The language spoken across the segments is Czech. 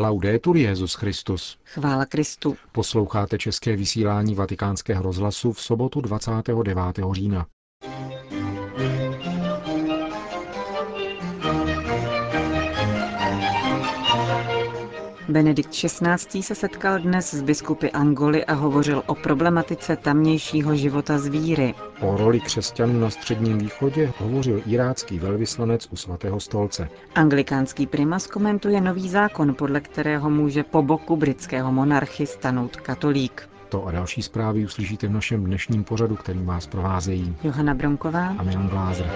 Laudetur Jezus Christus. Chvála Kristu. Posloucháte české vysílání Vatikánského rozhlasu v sobotu 29. října. Benedikt XVI. se setkal dnes s biskupy Angoly a hovořil o problematice tamnějšího života z víry. O roli křesťanů na Středním východě hovořil irácký velvyslanec u svatého stolce. Anglikánský primas komentuje nový zákon, podle kterého může po boku britského monarchy stanout katolík. To a další zprávy uslyšíte v našem dnešním pořadu, který vás provázejí Johana Bronková a Milan Glázer.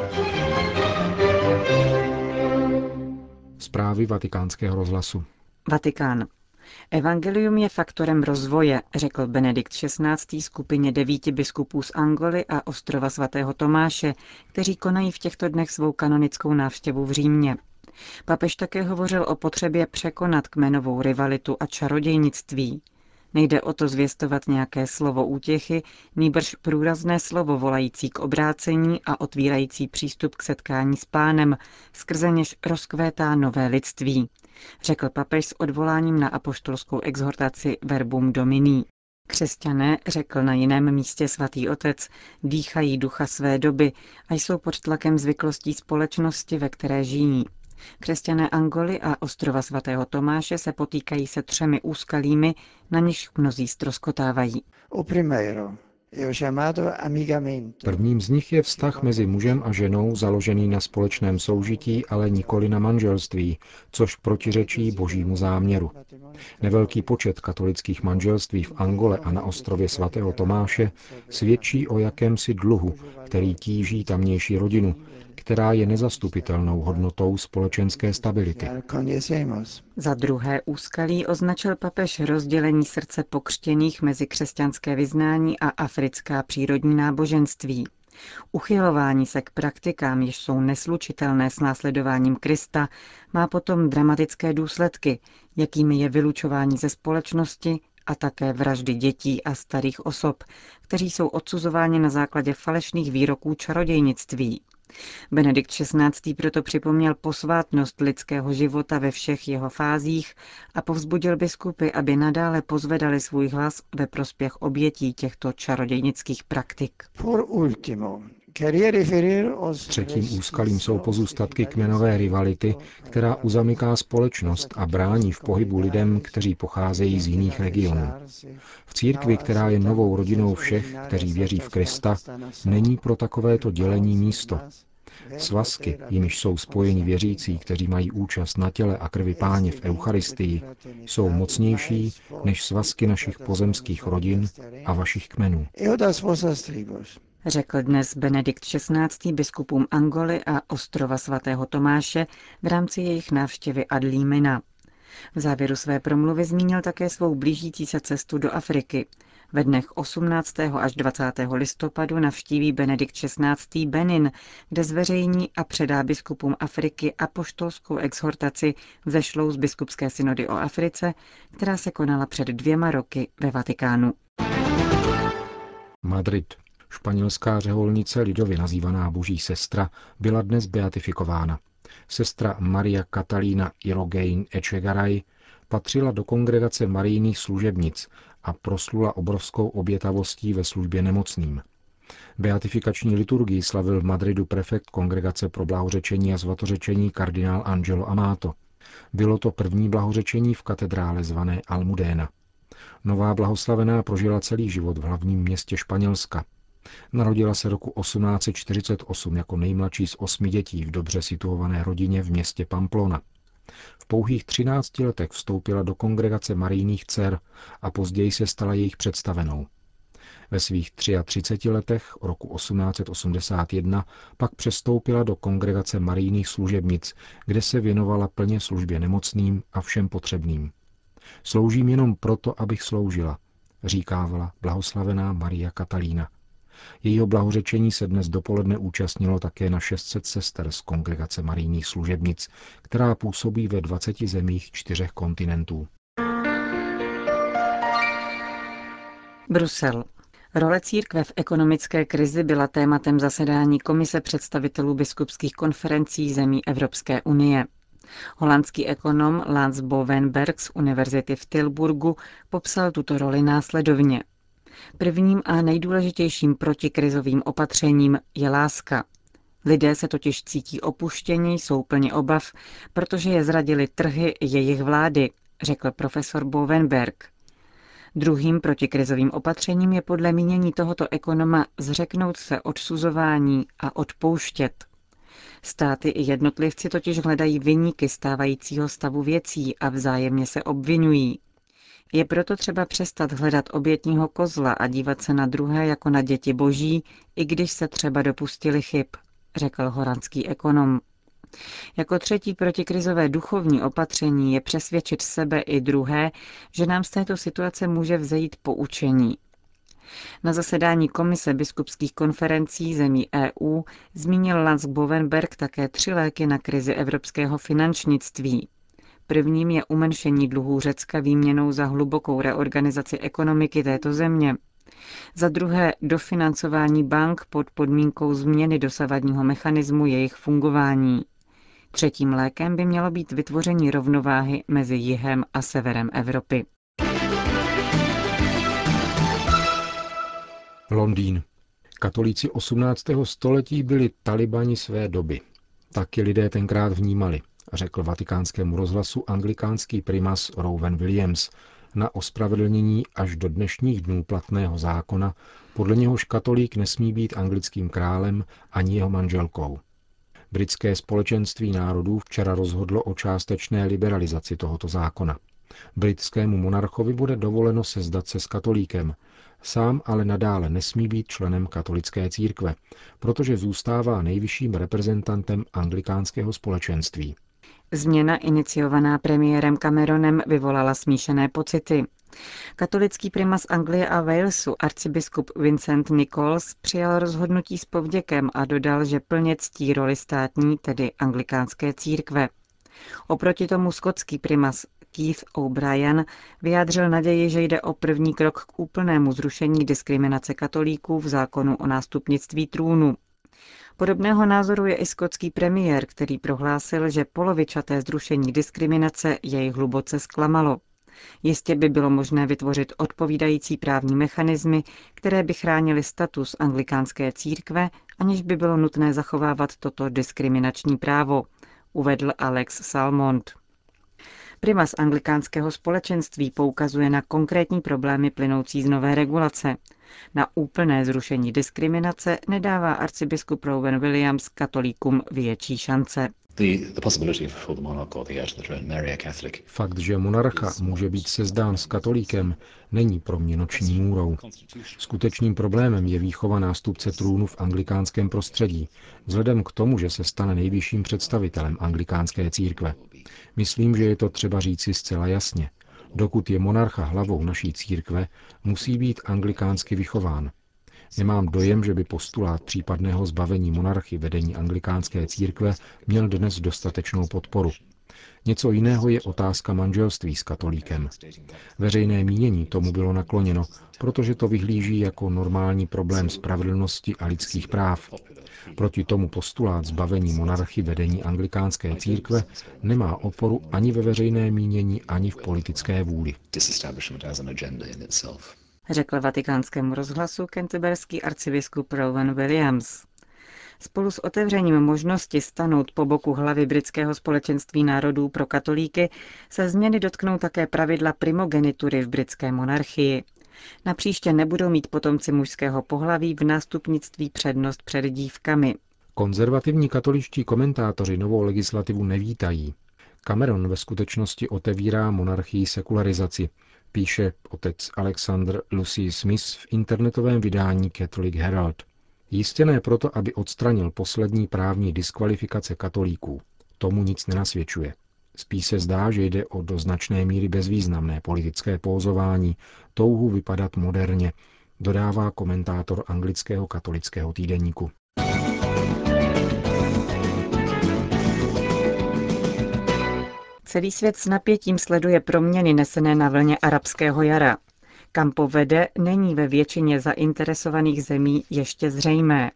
Zprávy vatikánského rozhlasu. Vatikán. Evangelium je faktorem rozvoje, řekl Benedikt XVI. skupině devíti biskupů z Angoly a ostrova svatého Tomáše, kteří konají v těchto dnech svou kanonickou návštěvu v Římě. Papež také hovořil o potřebě překonat kmenovou rivalitu a čarodějnictví. Nejde o to zvěstovat nějaké slovo útěchy, nýbrž průrazné slovo volající k obrácení a otvírající přístup k setkání s pánem, skrze něž rozkvétá nové lidství, řekl papež s odvoláním na apoštolskou exhortaci Verbum Domini. Křesťané, řekl na jiném místě svatý otec, dýchají ducha své doby a jsou pod tlakem zvyklostí společnosti, ve které žijí. Křesťané Angoly a ostrova svatého Tomáše se potýkají se třemi úskalími, na nichž mnozí stroskotávají. Prvním z nich je vztah mezi mužem a ženou založený na společném soužití, ale nikoli na manželství, což protiřečí božímu záměru. Nevelký počet katolických manželství v Angole a na ostrově svatého Tomáše svědčí o jakémsi dluhu, který tíží tamnější rodinu, která je nezastupitelnou hodnotou společenské stability. Za druhé úskalí označil papež rozdělení srdce pokřtěných mezi křesťanské vyznání a africká přírodní náboženství. Uchylování se k praktikám, jež jsou neslučitelné s následováním Krista, má potom dramatické důsledky, jakými je vylučování ze společnosti a také vraždy dětí a starých osob, kteří jsou odsuzováni na základě falešných výroků čarodějnictví. Benedikt XVI. proto připomněl posvátnost lidského života ve všech jeho fázích a povzbudil biskupy, aby nadále pozvedali svůj hlas ve prospěch obětí těchto čarodějnických praktik. Třetím úskalím jsou pozůstatky kmenové rivality, která uzamyká společnost a brání v pohybu lidem, kteří pocházejí z jiných regionů. V církvi, která je novou rodinou všech, kteří věří v Krista, není pro takovéto dělení místo. Svazky, jimiž jsou spojeni věřící, kteří mají účast na těle a krvi páně v Eucharistii, jsou mocnější než svazky našich pozemských rodin a vašich kmenů. Řekl dnes Benedikt XVI. biskupům Angoly a ostrova svatého Tomáše v rámci jejich návštěvy Adlímina. V závěru své promluvy zmínil také svou blížící se cestu do Afriky, ve dnech 18. až 20. listopadu navštíví Benedikt XVI. Benin, kde zveřejní a předá biskupům Afriky apoštolskou exhortaci vzešlou z biskupské synody o Africe, která se konala před dvěma roky ve Vatikánu. Madrid. Španělská řeholnice, lidově nazývaná Boží sestra, byla dnes beatifikována. Sestra Maria Catalina Irogein Echegaray patřila do kongregace marijných služebnic a proslula obrovskou obětavostí ve službě nemocným. Beatifikační liturgii slavil v Madridu prefekt Kongregace pro blahořečení a svatořečení kardinál Angelo Amato. Bylo to první blahořečení v katedrále zvané Almudéna. Nová blahoslavená prožila celý život v hlavním městě Španělska. Narodila se roku 1848 jako nejmladší z osmi dětí v dobře situované rodině v městě Pamplona. V pouhých 13 letech vstoupila do kongregace marijných dcer a později se stala jejich představenou. Ve svých 33 letech roku 1881 pak přestoupila do kongregace marijných služebnic, kde se věnovala plně službě nemocným a všem potřebným. Sloužím jenom proto, abych sloužila, říkávala blahoslavená Maria Katalína. Jejího blahořečení se dnes dopoledne účastnilo také na 600 sester z kongregace marijních služebnic, která působí ve 20 zemích čtyřech kontinentů. Brusel. Role církve v ekonomické krizi byla tématem zasedání Komise představitelů biskupských konferencí zemí Evropské unie. Holandský ekonom Lans Bovenberg z univerzity v Tilburgu popsal tuto roli následovně. Prvním a nejdůležitějším protikrizovým opatřením je láska. Lidé se totiž cítí opuštění, jsou plně obav, protože je zradili trhy jejich vlády, řekl profesor Bovenberg. Druhým protikrizovým opatřením je podle mínění tohoto ekonoma zřeknout se odsuzování a odpouštět. Státy i jednotlivci totiž hledají vyníky stávajícího stavu věcí a vzájemně se obvinují. Je proto třeba přestat hledat obětního kozla a dívat se na druhé jako na děti boží, i když se třeba dopustili chyb, řekl holandský ekonom. Jako třetí protikrizové duchovní opatření je přesvědčit sebe i druhé, že nám z této situace může vzejít poučení. Na zasedání Komise biskupských konferencí zemí EU zmínil Lans Bovenberg také tři léky na krizi evropského finančnictví. Prvním je umenšení dluhů Řecka výměnou za hlubokou reorganizaci ekonomiky této země. Za druhé dofinancování bank pod podmínkou změny dosavadního mechanismu jejich fungování. Třetím lékem by mělo být vytvoření rovnováhy mezi jihem a severem Evropy. Londýn. Katolíci 18. století byli talibani své doby. Taky lidé tenkrát vnímali, řekl vatikánskému rozhlasu anglikánský primas Rowan Williams na ospravedlnění až do dnešních dnů platného zákona, podle něhož katolík nesmí být anglickým králem ani jeho manželkou. Britské společenství národů včera rozhodlo o částečné liberalizaci tohoto zákona. Britskému monarchovi bude dovoleno sezdat se s katolíkem, sám ale nadále nesmí být členem katolické církve, protože zůstává nejvyšším reprezentantem anglikánského společenství. Změna iniciovaná premiérem Cameronem vyvolala smíšené pocity. Katolický primas Anglie a Walesu arcibiskup Vincent Nichols přijal rozhodnutí s povděkem a dodal, že plně ctí roli státní, tedy anglikánské církve. Oproti tomu skotský primas Keith O'Brien vyjádřil naději, že jde o první krok k úplnému zrušení diskriminace katolíků v zákonu o nástupnictví trůnu. Podobného názoru je i skotský premiér, který prohlásil, že polovičaté zrušení diskriminace jej hluboce zklamalo. Jistě by bylo možné vytvořit odpovídající právní mechanismy, které by chránily status anglikánské církve, aniž by bylo nutné zachovávat toto diskriminační právo, uvedl Alex Salmond. Primas anglikánského společenství poukazuje na konkrétní problémy plynoucí z nové regulace. Na úplné zrušení diskriminace nedává arcibiskup Rowan Williams katolíkům větší šance. Fakt, že monarcha může být sezdán s katolíkem, není pro mě noční můrou. Skutečným problémem je výchova nástupce trůnu v anglikánském prostředí, vzhledem k tomu, že se stane nejvyšším představitelem anglikánské církve. Myslím, že je to třeba říci zcela jasně. Dokud je monarcha hlavou naší církve, musí být anglikánsky vychován. Nemám dojem, že by postulát případného zbavení monarchy vedení anglikánské církve měl dnes dostatečnou podporu. Něco jiného je otázka manželství s katolíkem. Veřejné mínění tomu bylo nakloněno, protože to vyhlíží jako normální problém spravedlnosti a lidských práv. Proti tomu postulát zbavení monarchy vedení anglikánské církve nemá oporu ani ve veřejné mínění, ani v politické vůli. Řekl vatikánskému rozhlasu kentyberský arcibiskup Rowan Williams. Spolu s otevřením možnosti stanout po boku hlavy britského společenství národů pro katolíky se změny dotknou také pravidla primogenitury v britské monarchii. Na příště nebudou mít potomci mužského pohlaví v nástupnictví přednost před dívkami. Konzervativní katoličtí komentátoři novou legislativu nevítají. Cameron ve skutečnosti otevírá monarchii sekularizaci, píše otec Alexander Lucy Smith v internetovém vydání Catholic Herald. Jistě ne proto, aby odstranil poslední právní diskvalifikace katolíků. Tomu nic nenasvědčuje. Spíš se zdá, že jde o do značné míry bezvýznamné politické pózování, touhu vypadat moderně, dodává komentátor anglického katolického týdeníku. Celý svět s napětím sleduje proměny nesené na vlně arabského jara. Kam povede, není ve většině zainteresovaných zemí ještě zřejmé.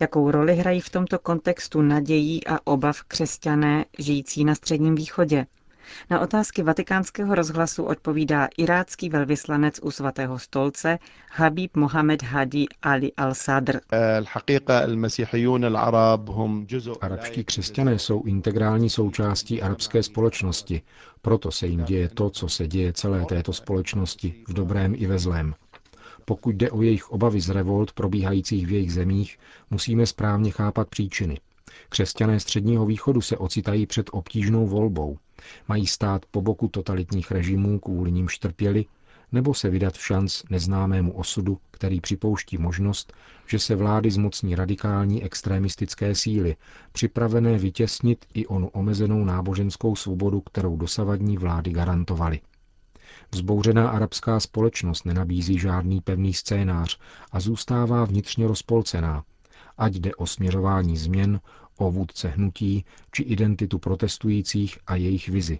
Jakou roli hrají v tomto kontextu nadějí a obav křesťané žijící na Středním východě? Na otázky vatikánského rozhlasu odpovídá irácký velvyslanec u svatého stolce Habib Mohamed Hadi Ali al-Sadr. Arabští křesťané jsou integrální součástí arabské společnosti, proto se jim děje to, co se děje celé této společnosti, v dobrém i ve zlém. Pokud jde o jejich obavy z revolt probíhajících v jejich zemích, musíme správně chápat příčiny. Křesťané středního východu se ocitají před obtížnou volbou. Mají stát po boku totalitních režimů, kvůli ním štrpěli, nebo se vydat v šanc neznámému osudu, který připouští možnost, že se vlády zmocní radikální extremistické síly, připravené vytěsnit i onu omezenou náboženskou svobodu, kterou dosavadní vlády garantovaly. Vzbouřená arabská společnost nenabízí žádný pevný scénář a zůstává vnitřně rozpolcená, ať jde o směřování změn, o vůdce hnutí či identitu protestujících a jejich vizi.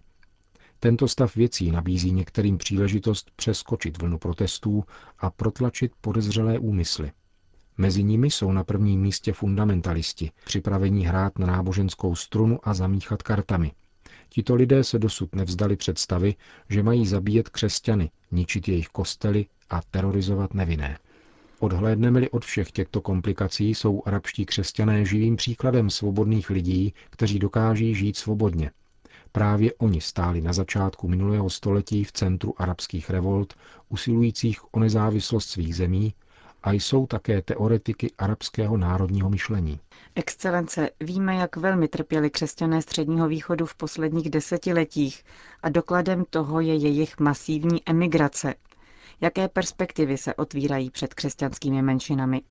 Tento stav věcí nabízí některým příležitost přeskočit vlnu protestů a protlačit podezřelé úmysly. Mezi nimi jsou na prvním místě fundamentalisti, připravení hrát na náboženskou strunu a zamíchat kartami. Tito lidé se dosud nevzdali představy, že mají zabíjet křesťany, ničit jejich kostely a terorizovat nevinné. Odhlédneme-li od všech těchto komplikací, jsou arabští křesťané živým příkladem svobodných lidí, kteří dokáží žít svobodně. Právě oni stáli na začátku minulého století v centru arabských revolt, usilujících o nezávislost svých zemí, a jsou také teoretiky arabského národního myšlení. Excelence, víme, jak velmi trpěli křesťané středního východu v posledních desetiletích a dokladem toho je jejich masivní emigrace, Jaké perspektivy se otvírají před křesťanskými menšinami?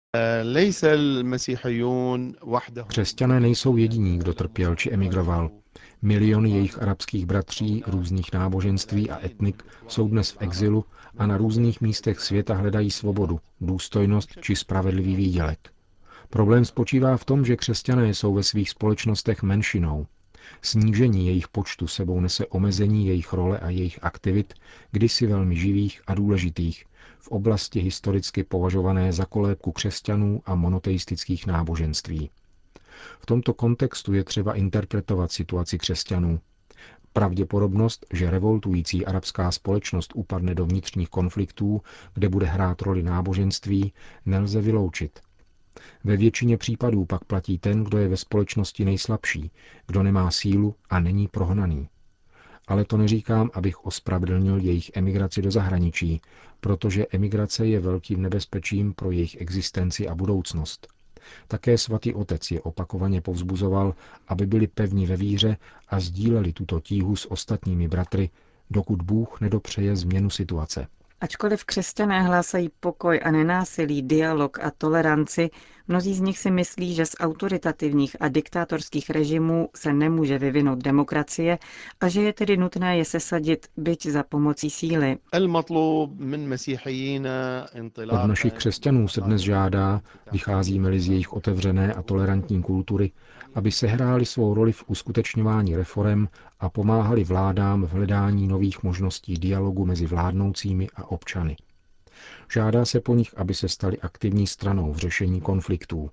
Křesťané nejsou jediní, kdo trpěl či emigroval. Miliony jejich arabských bratří různých náboženství a etnik jsou dnes v exilu a na různých místech světa hledají svobodu, důstojnost či spravedlivý výdělek. Problém spočívá v tom, že křesťané jsou ve svých společnostech menšinou Snížení jejich počtu sebou nese omezení jejich role a jejich aktivit, kdysi velmi živých a důležitých, v oblasti historicky považované za kolébku křesťanů a monoteistických náboženství. V tomto kontextu je třeba interpretovat situaci křesťanů. Pravděpodobnost, že revoltující arabská společnost upadne do vnitřních konfliktů, kde bude hrát roli náboženství, nelze vyloučit. Ve většině případů pak platí ten, kdo je ve společnosti nejslabší, kdo nemá sílu a není prohnaný. Ale to neříkám, abych ospravedlnil jejich emigraci do zahraničí, protože emigrace je velkým nebezpečím pro jejich existenci a budoucnost. Také svatý otec je opakovaně povzbuzoval, aby byli pevní ve víře a sdíleli tuto tíhu s ostatními bratry, dokud Bůh nedopřeje změnu situace. Ačkoliv křesťané hlásají pokoj a nenásilí, dialog a toleranci, mnozí z nich si myslí, že z autoritativních a diktátorských režimů se nemůže vyvinout demokracie a že je tedy nutné je sesadit byť za pomocí síly. Od našich křesťanů se dnes žádá, vycházíme-li z jejich otevřené a tolerantní kultury, aby sehráli svou roli v uskutečňování reform a pomáhali vládám v hledání nových možností dialogu mezi vládnoucími a občany. Žádá se po nich, aby se stali aktivní stranou v řešení konfliktů,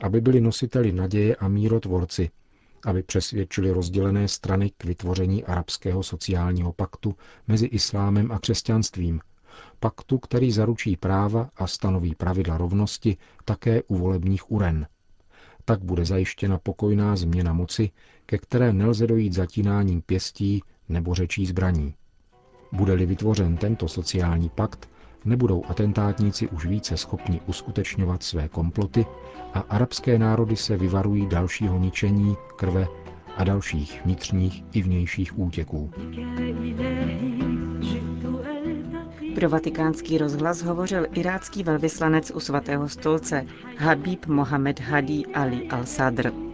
aby byli nositeli naděje a mírotvorci, aby přesvědčili rozdělené strany k vytvoření arabského sociálního paktu mezi islámem a křesťanstvím, paktu, který zaručí práva a stanoví pravidla rovnosti také u volebních uren – tak bude zajištěna pokojná změna moci, ke které nelze dojít zatínáním pěstí nebo řečí zbraní. Bude-li vytvořen tento sociální pakt, nebudou atentátníci už více schopni uskutečňovat své komploty a arabské národy se vyvarují dalšího ničení, krve a dalších vnitřních i vnějších útěků. Pro vatikánský rozhlas hovořil irácký velvyslanec u svatého stolce Habib Mohamed Hadi Ali al-Sadr.